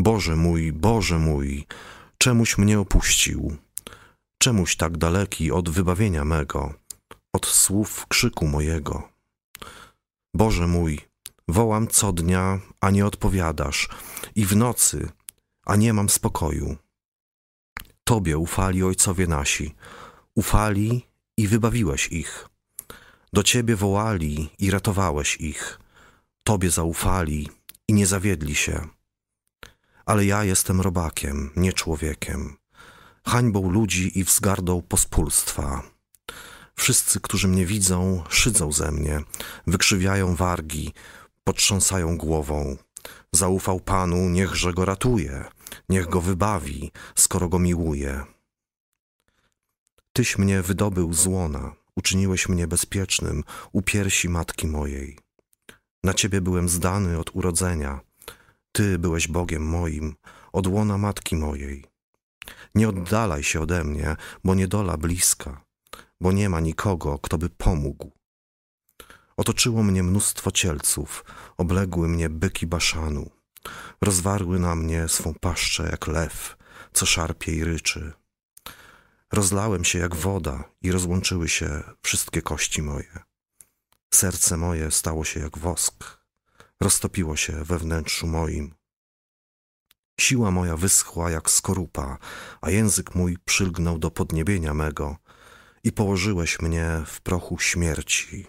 Boże mój, Boże mój, czemuś mnie opuścił? Czemuś tak daleki od wybawienia mego, od słów krzyku mojego? Boże mój, wołam co dnia, a nie odpowiadasz, i w nocy, a nie mam spokoju. Tobie ufali ojcowie nasi, ufali i wybawiłeś ich. Do Ciebie wołali i ratowałeś ich. Tobie zaufali i nie zawiedli się. Ale ja jestem robakiem, nie człowiekiem, hańbą ludzi i wzgardą pospólstwa. Wszyscy, którzy mnie widzą, szydzą ze mnie, wykrzywiają wargi, potrząsają głową. Zaufał Panu, niechże go ratuje, niech go wybawi, skoro go miłuje. Tyś mnie wydobył z łona, uczyniłeś mnie bezpiecznym u piersi matki mojej. Na Ciebie byłem zdany od urodzenia. Ty byłeś Bogiem moim, od łona matki mojej. Nie oddalaj się ode mnie, bo niedola bliska, bo nie ma nikogo, kto by pomógł. Otoczyło mnie mnóstwo cielców, obległy mnie byki baszanu. Rozwarły na mnie swą paszczę jak lew, co szarpie i ryczy. Rozlałem się jak woda i rozłączyły się wszystkie kości moje. Serce moje stało się jak wosk, roztopiło się we wnętrzu moim. Siła moja wyschła jak skorupa, a język mój przylgnął do podniebienia mego i położyłeś mnie w prochu śmierci.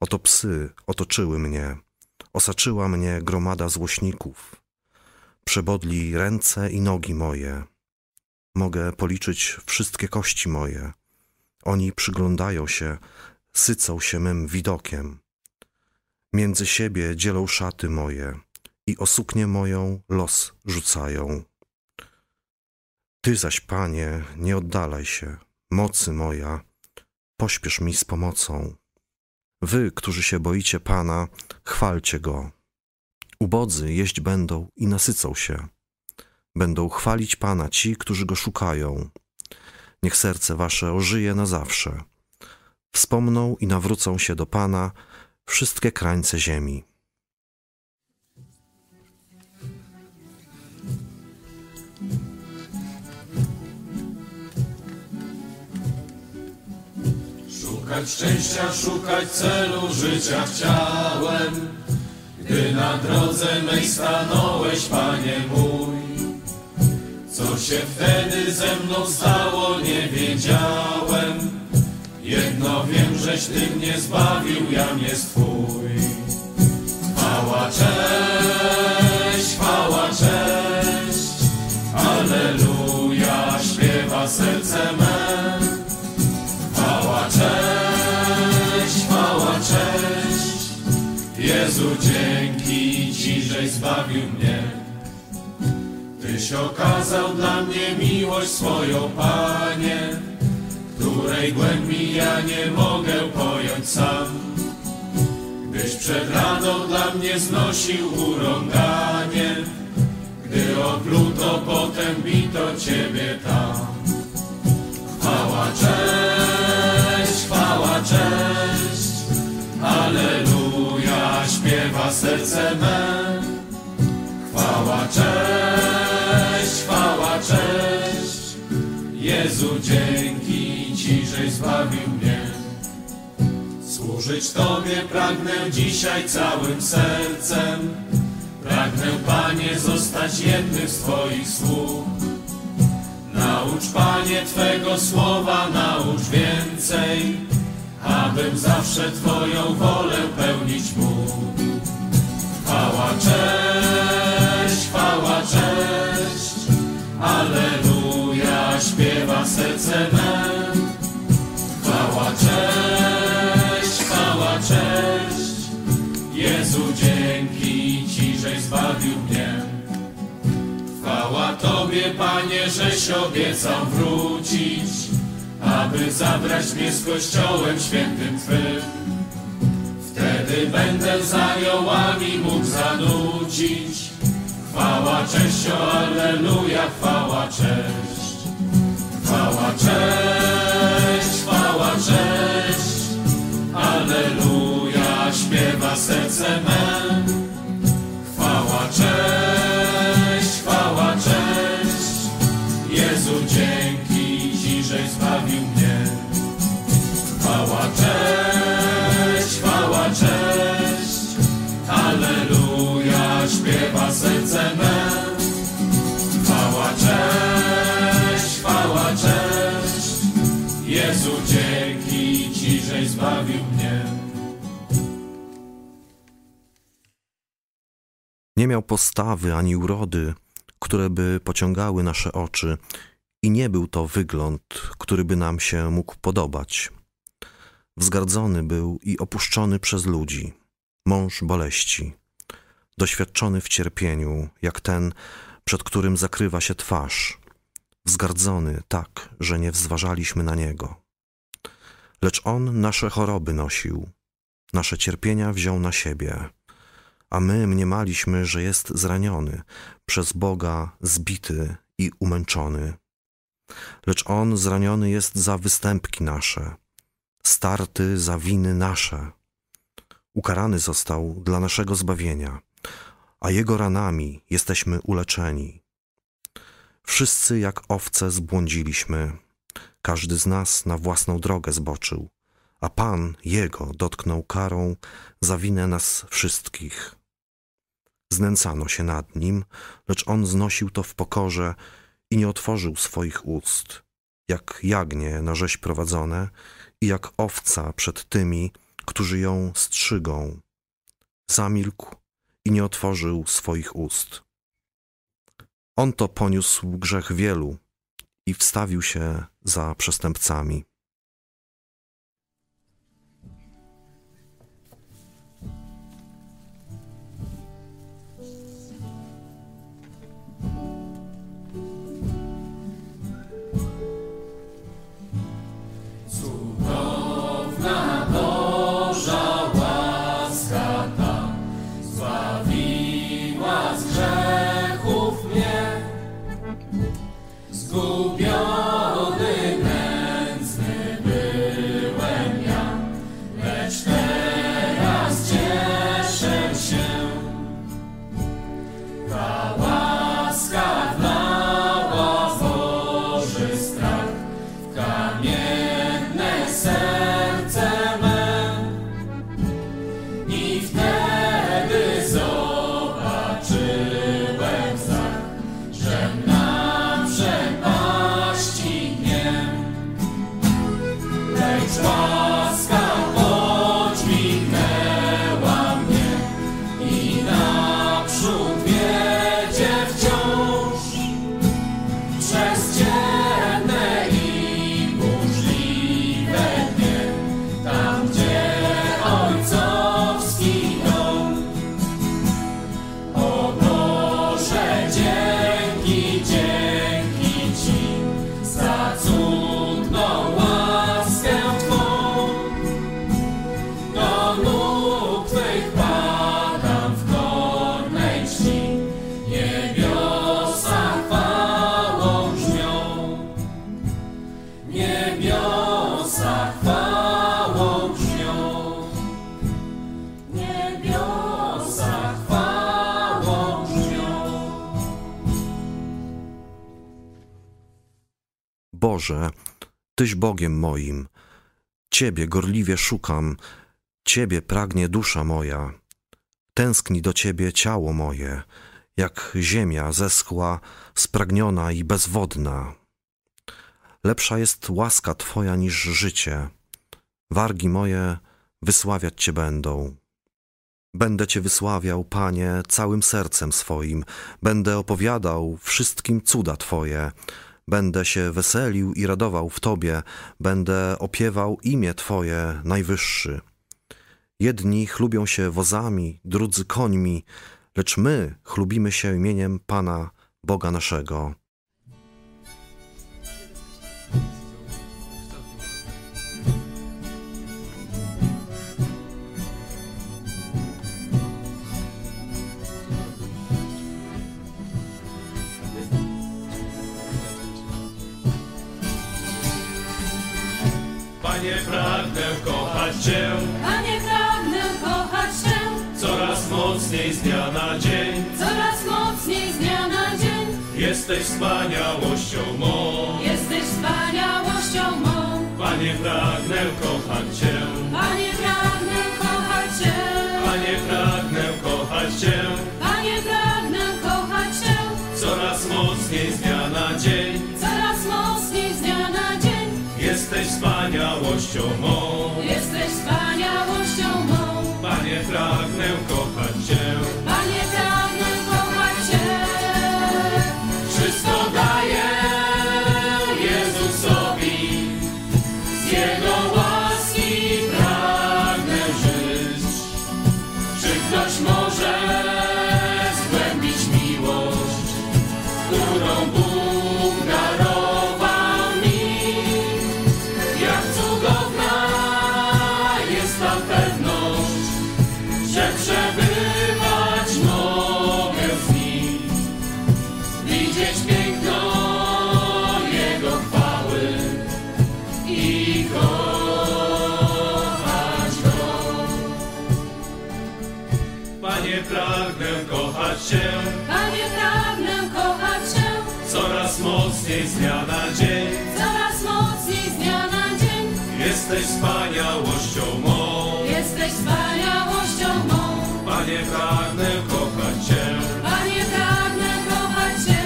Oto psy otoczyły mnie, osaczyła mnie gromada złośników. Przebodli ręce i nogi moje. Mogę policzyć wszystkie kości moje. Oni przyglądają się, sycą się mym widokiem. Między siebie dzielą szaty moje i o suknię moją los rzucają. Ty zaś, Panie, nie oddalaj się, mocy moja, pośpiesz mi z pomocą. Wy, którzy się boicie Pana, chwalcie Go. Ubodzy jeść będą i nasycą się. Będą chwalić Pana ci, którzy Go szukają. Niech serce wasze ożyje na zawsze. Wspomną i nawrócą się do Pana wszystkie krańce ziemi. Szukać szczęścia, szukać celu życia chciałem, gdy na drodze mej stanąłeś, Panie mój. Co się wtedy ze mną stało, nie wiedziałem. Jedno wiem, żeś Ty mnie zbawił, jam jest Twój. Chwała, cześć, chwała, cześć, Alleluja, śpiewa serce me. Chwała, cześć, chwała, cześć, Jezu, dzięki Ci, żeś zbawił mnie. Tyś okazał dla mnie miłość swoją, Panie, której głębi ja nie mogę pojąć sam. Gdyś przed radą dla mnie znosił urąganie, gdy opluto, potem bito Ciebie tam. Chwała, cześć, chwała, cześć, Alleluja, śpiewa serce me. Chwała, cześć, chwała, cześć, Jezu, dzięki żeś zbawił mnie. Służyć Tobie pragnę dzisiaj całym sercem. Pragnę, Panie, zostać jednym z Twoich sług. Naucz, Panie, Twego słowa, naucz więcej, abym zawsze Twoją wolę pełnić mógł. Chwała, cześć, chwała, cześć, Alleluja, śpiewa serce me. Chwała, cześć, chwała, cześć, Jezu, dzięki Ci, żeś zbawił mnie. Chwała Tobie, Panie, żeś obiecał wrócić, aby zabrać mnie z Kościołem świętym Twym. Wtedy będę z aniołami mógł zanucić. Chwała, cześć, o Alleluja, chwała, cześć. Chwała, cześć, Alleluja, Nie miał postawy ani urody, które by pociągały nasze oczy, i nie był to wygląd, który by nam się mógł podobać. Wzgardzony był i opuszczony przez ludzi, mąż boleści, doświadczony w cierpieniu, jak ten, przed którym zakrywa się twarz, wzgardzony tak, że nie wzważaliśmy na niego. Lecz on nasze choroby nosił, nasze cierpienia wziął na siebie a my mniemaliśmy, że jest zraniony, przez Boga zbity i umęczony. Lecz On zraniony jest za występki nasze, starty za winy nasze. Ukarany został dla naszego zbawienia, a Jego ranami jesteśmy uleczeni. Wszyscy jak owce zbłądziliśmy, każdy z nas na własną drogę zboczył, a Pan Jego dotknął karą za winę nas wszystkich. Znęcano się nad nim, lecz on znosił to w pokorze i nie otworzył swoich ust, jak jagnię na rzeź prowadzone i jak owca przed tymi, którzy ją strzygą. Zamilkł i nie otworzył swoich ust. On to poniósł grzech wielu i wstawił się za przestępcami. Tyś Bogiem moim. Ciebie gorliwie szukam, Ciebie pragnie dusza moja. Tęskni do Ciebie ciało moje, jak ziemia zeschła, spragniona i bezwodna. Lepsza jest łaska Twoja niż życie. Wargi moje wysławiać Cię będą. Będę Cię wysławiał, Panie, całym sercem swoim, będę opowiadał wszystkim cuda Twoje, Będę się weselił i radował w Tobie, będę opiewał imię Twoje najwyższy. Jedni chlubią się wozami, drudzy końmi, lecz my chlubimy się imieniem Pana, Boga naszego. Panie, pragnę kochać Cię, Panie, pragnę kochać Cię coraz mocniej z dnia na dzień. coraz mocniej z dnia na dzień. Jesteś wspaniałością mą, Jesteś wspaniałością mą, Panie, pragnę kochać Cię. Panie, pragnę kochać Cię. Panie, pragnę kochać Cię. Panie, pragnę kochać Cię. Coraz mocniej z dnia Jesteś wspaniałością mą. Jesteś wspaniałością mą. Panie, pragnę kochać Cię. Dzień. Coraz mocniej z dnia na dzień. Jesteś wspaniałością mą. Jesteś wspaniałością mą. Panie, pragnę kochać Cię. Panie, pragnę kochać Cię.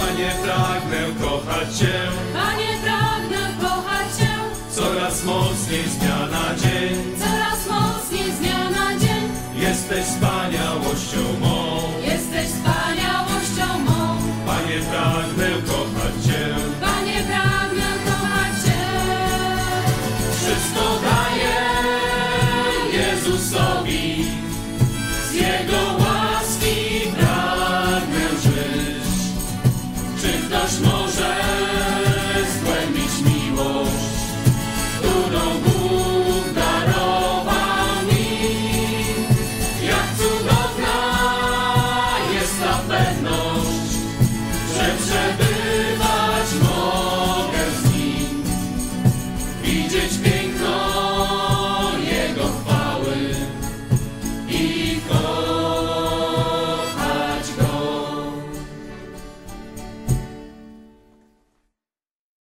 Panie, pragnę kochać Cię Panie, pragnę kochać Cię. coraz mocniej z dnia na dzień. Coraz mocniej z dnia na dzień. Jesteś wspaniałością mą.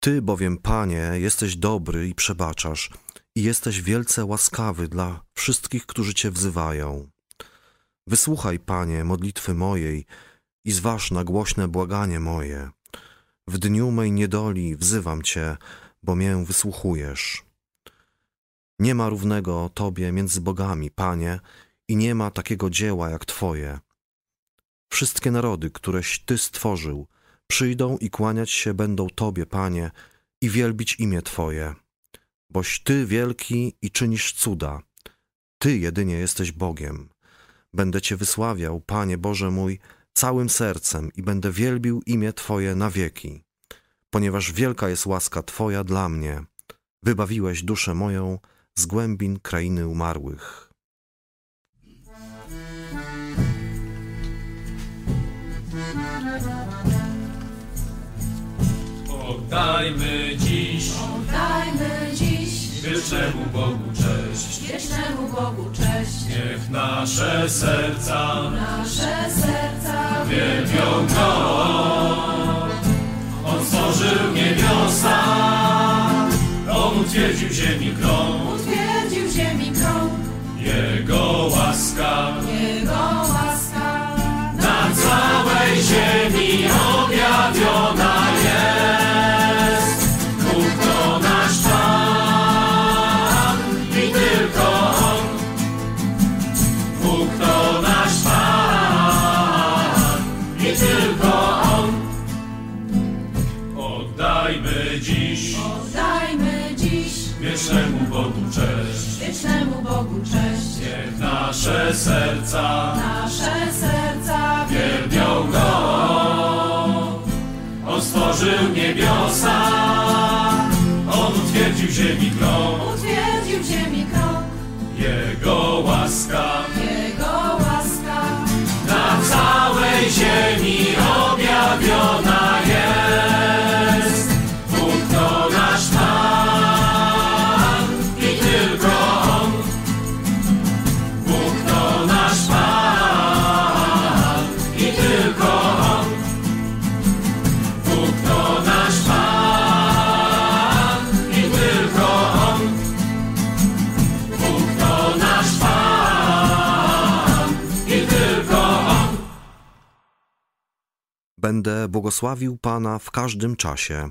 Ty bowiem, Panie, jesteś dobry i przebaczasz, i jesteś wielce łaskawy dla wszystkich, którzy Cię wzywają. Wysłuchaj, Panie, modlitwy mojej i zważ na głośne błaganie moje. W dniu mej niedoli wzywam Cię, bo mię wysłuchujesz. Nie ma równego Tobie między bogami, Panie, i nie ma takiego dzieła jak Twoje. Wszystkie narody, któreś Ty stworzył, przyjdą i kłaniać się będą Tobie, Panie, i wielbić imię Twoje. Boś Ty wielki i czynisz cuda. Ty jedynie jesteś Bogiem. Będę Cię wysławiał, Panie Boże mój, całym sercem i będę wielbił imię Twoje na wieki. Ponieważ wielka jest łaska Twoja dla mnie. Wybawiłeś duszę moją z głębin krainy umarłych. Oddajmy dziś Oddajmy dziś wiecznemu Bogu cześć. wiecznemu Bogu cześć. Niech nasze serca Nasze serca wielbią Go. On stworzył niebiosa, On utwierdził ziemi krąg. Jego Będę błogosławił Pana w każdym czasie.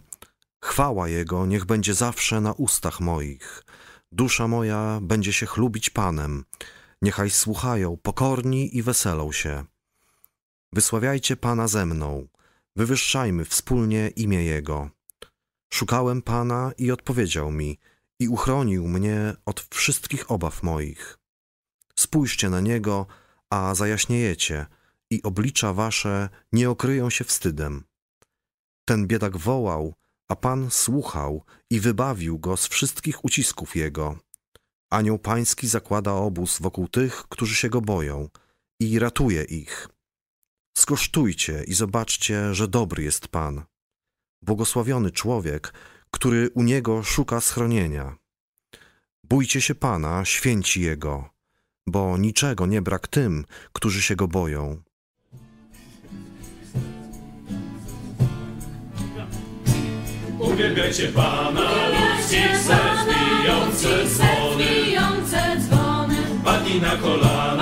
Chwała Jego niech będzie zawsze na ustach moich. Dusza moja będzie się chlubić Panem. Niechaj słuchają pokorni i weselą się. Wysławiajcie Pana ze mną. Wywyższajmy wspólnie imię Jego. Szukałem Pana i odpowiedział mi i uchronił mnie od wszystkich obaw moich. Spójrzcie na Niego, a zajaśniejecie i oblicza wasze nie okryją się wstydem. Ten biedak wołał, a Pan słuchał i wybawił go z wszystkich ucisków jego. Anioł Pański zakłada obóz wokół tych, którzy się go boją i ratuje ich. Skosztujcie i zobaczcie, że dobry jest Pan. Błogosławiony człowiek, który u Niego szuka schronienia. Bójcie się Pana, święci Jego, bo niczego nie brak tym, którzy się Go boją. Uwielbiajcie Pana, ludzkich serc bijące dzwony. Padnij na kolana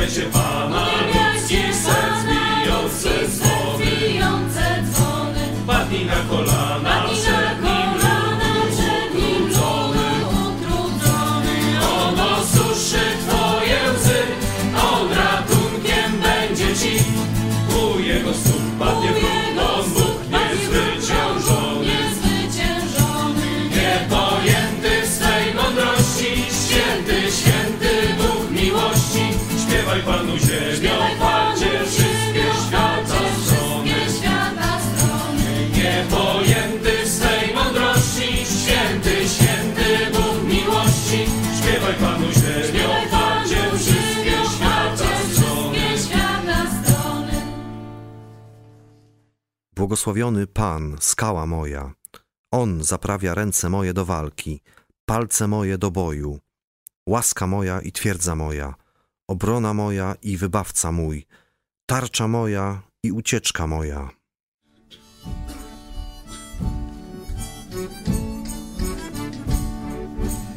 Uwielbiajcie Pana, ludzkich serc bijące dzwony. Padnij na kolana Błogosławiony Pan, skała moja. On zaprawia ręce moje do walki, palce moje do boju. Łaska moja i twierdza moja, obrona moja i wybawca mój, tarcza moja i ucieczka moja.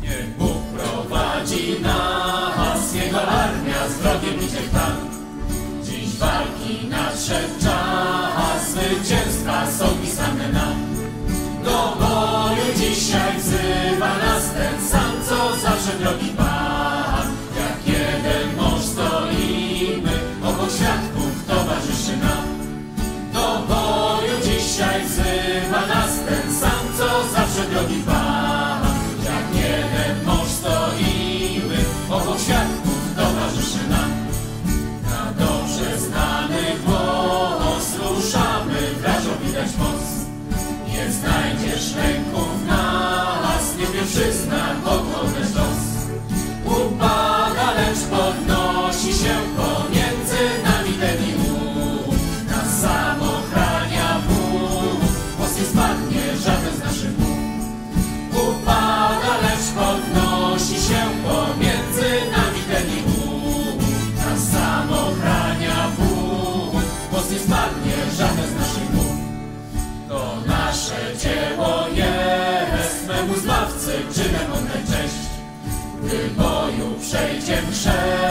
Niech Bóg prowadzi nas, Jego armia z wrogiem idzie w. Dziś walki nadszedł czas, zwycięstwa są pisane nam. Do boju dzisiaj wzywa nas ten sam, co zawsze drogi Pan. Gdy boju przejdzie chrzest,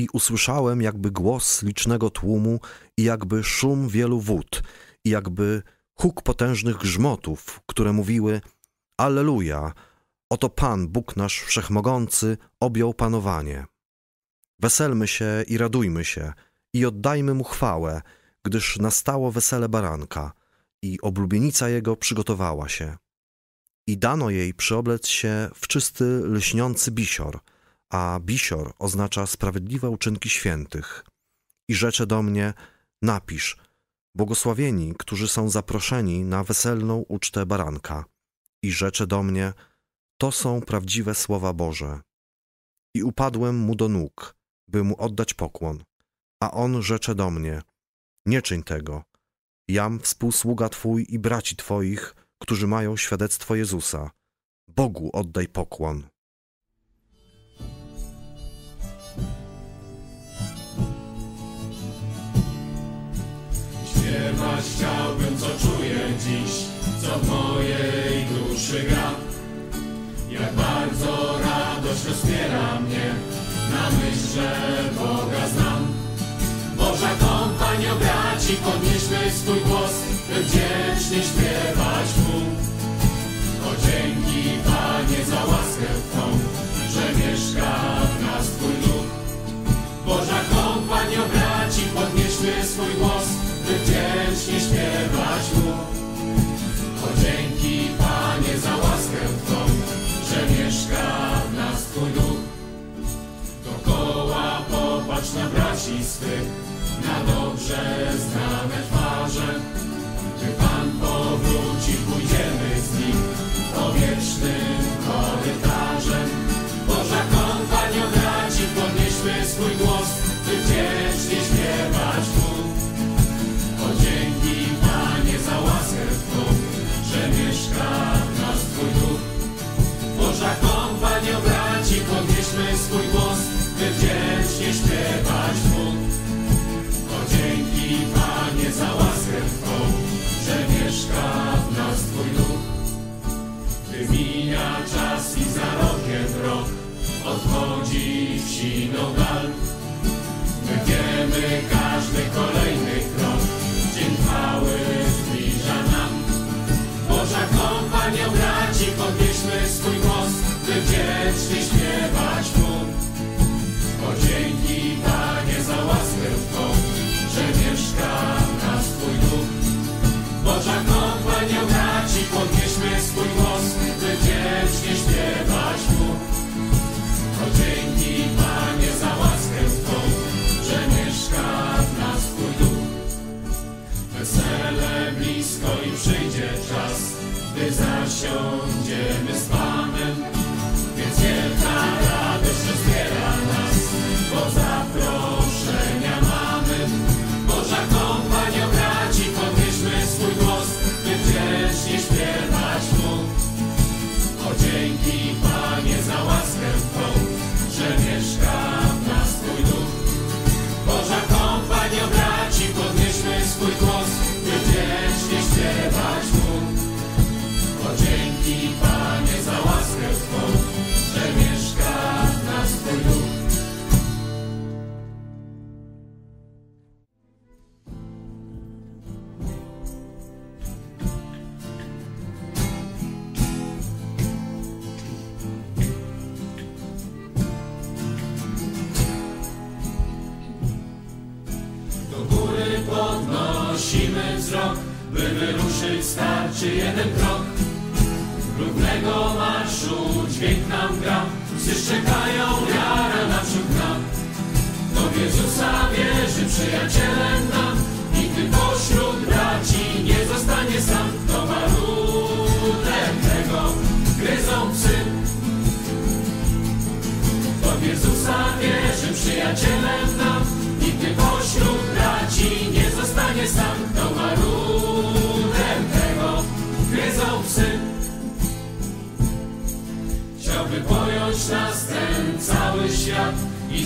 I usłyszałem jakby głos licznego tłumu i jakby szum wielu wód i jakby huk potężnych grzmotów, które mówiły Alleluja! Oto Pan, Bóg nasz Wszechmogący, objął panowanie. Weselmy się i radujmy się i oddajmy Mu chwałę, gdyż nastało wesele baranka i oblubienica Jego przygotowała się. I dano jej przyoblec się w czysty, lśniący bisior, a bisior oznacza sprawiedliwe uczynki świętych. I rzecze do mnie, napisz, błogosławieni, którzy są zaproszeni na weselną ucztę baranka. I rzecze do mnie, to są prawdziwe słowa Boże. I upadłem mu do nóg, by mu oddać pokłon. A on rzecze do mnie, nie czyń tego. Jam współsługa Twój i braci Twoich, którzy mają świadectwo Jezusa. Bogu oddaj pokłon. Chciałbym, co czuję dziś, co w mojej duszy gra. Jak bardzo radość rozpiera mnie, na myśl, że Boga znam. Boża kompanio braci, podnieśmy swój głos, by wdzięcznie śpiewać Mu. O dzięki Panie za łaskę Twą, że mieszka w nas Twój duch. Boża kompanio braci, podnieśmy swój głos, popatrz na braci swych, na dobrze znane twarze. Gdy Pan powróci, pójdziemy z Nim po wiecznym korytarzem.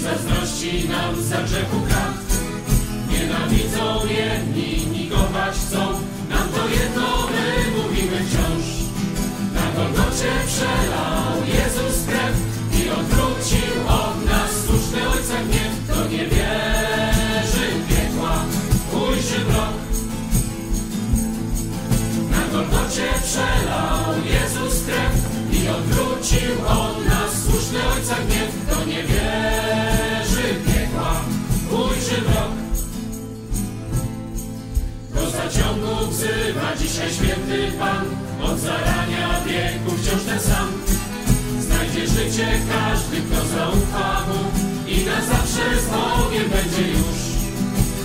Zazdrości nam za grzechu krat. Nienawidzą jedni, Pan, od zarania wieku wciąż ten sam. Znajdzie życie każdy, kto zaufa Mu i na zawsze z Bogiem będzie już.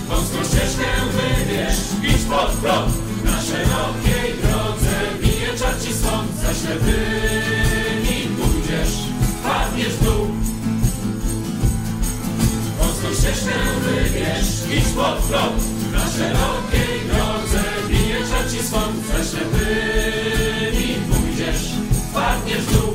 Wąską ścieżkę wybierz, idź pod prąd, na szerokiej drodze bije czar ci stąd, za ślepymi pójdziesz, padniesz w dół. Wąską ścieżkę wybierz, idź pod prąd, na szerokiej drodze ci stąd, za ślepymi pójdziesz, padniesz w dół.